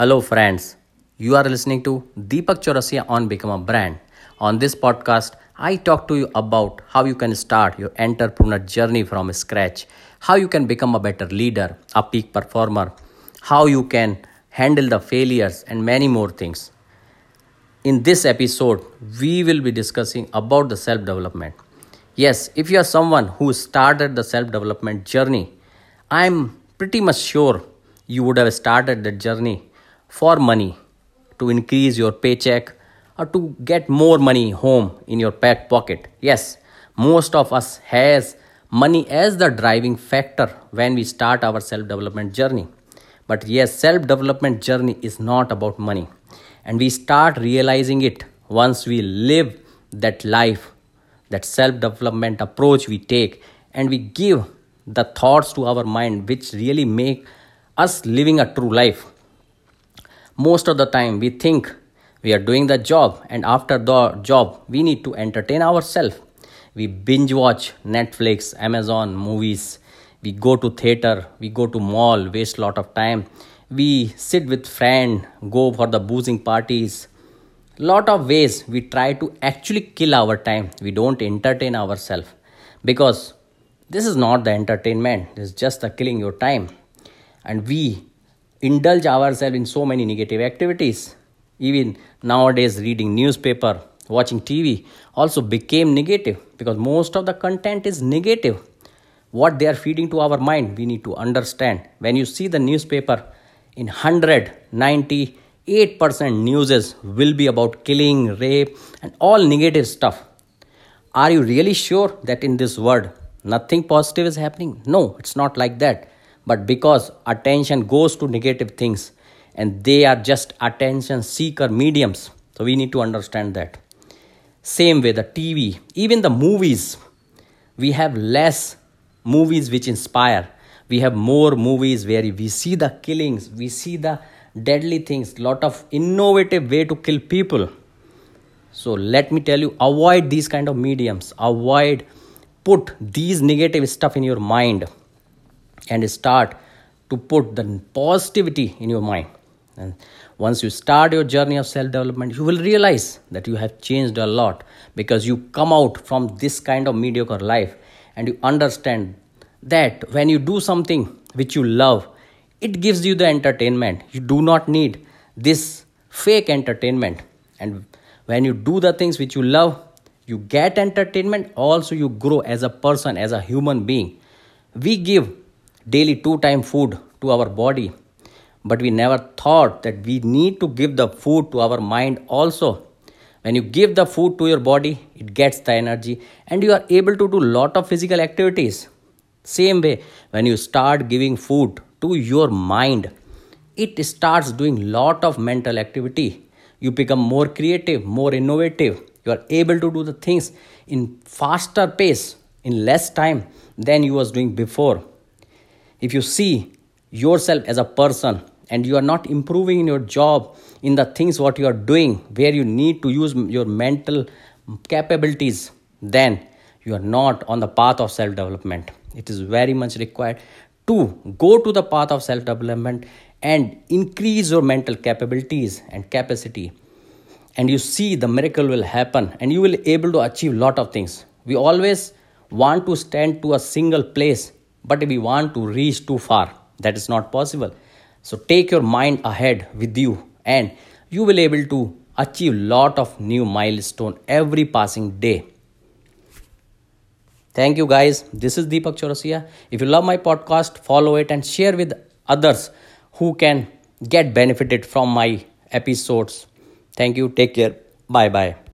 Hello, friends. You are listening to Deepak Chaurasia on Become a Brand. On this podcast, I talk to you about how you can start your entrepreneur journey from scratch, how you can become a better leader, a peak performer, how you can handle the failures, and many more things. In this episode, we will be discussing about the self development. Yes, if you are someone who started the self development journey, I'm pretty much sure you would have started that journey for money to increase your paycheck or to get more money home in your back pocket. Yes most of us has money as the driving factor when we start our self development journey. But yes self development journey is not about money. And we start realizing it once we live that life that self development approach we take and we give the thoughts to our mind which really make us living a true life most of the time we think we are doing the job and after the job we need to entertain ourselves. We binge watch netflix amazon movies. We go to theater. We go to mall waste lot of time. We sit with friend go for the boozing parties. Lot of ways we try to actually kill our time. We don't entertain ourselves because this is not the entertainment. This is just the killing your time. And we indulge ourselves in so many negative activities. Even nowadays reading newspaper watching tv also became negative because most of the content is negative. What they are feeding to our mind we need to understand. When you see the newspaper in 198% newses will be about killing rape and all negative stuff. Are you really sure that in this world nothing positive is happening? No it's not like that but because attention goes to negative things and they are just attention seeker mediums so we need to understand that. Same way the tv even the movies we have less movies which inspire. We have more movies where we see the killings we see the deadly things lot of innovative way to kill people. So let me tell you avoid these kind of mediums. Avoid put these negative stuff in your mind and start to put the positivity in your mind. And once you start your journey of self development you will realize that you have changed a lot because you come out from this kind of mediocre life and you understand that when you do something which you love it gives you the entertainment. You do not need this fake entertainment. And when you do the things which you love you get entertainment. Also you grow as a person as a human being. We give daily two time food to our body. But we never thought that we need to give the food to our mind also. When you give the food to your body it gets the energy and you are able to do lot of physical activities. Same way when you start giving food to your mind it starts doing lot of mental activity. You become more creative more innovative. You are able to do the things in faster pace in less time than you was doing before if you see yourself as a person and you are not improving in your job in the things what you are doing where you need to use your mental capabilities then you are not on the path of self development it is very much required to go to the path of self development and increase your mental capabilities and capacity. And you see the miracle will happen and you will able to achieve lot of things. We always want to stand to a single place but we want to reach too far. That is not possible. So take your mind ahead with you and you will able to achieve lot of new milestone every passing day. Thank you guys. This is deepak chaurasia. If you love my podcast follow it and share with others who can get benefited from my episodes. Thank you. Take care. Bye bye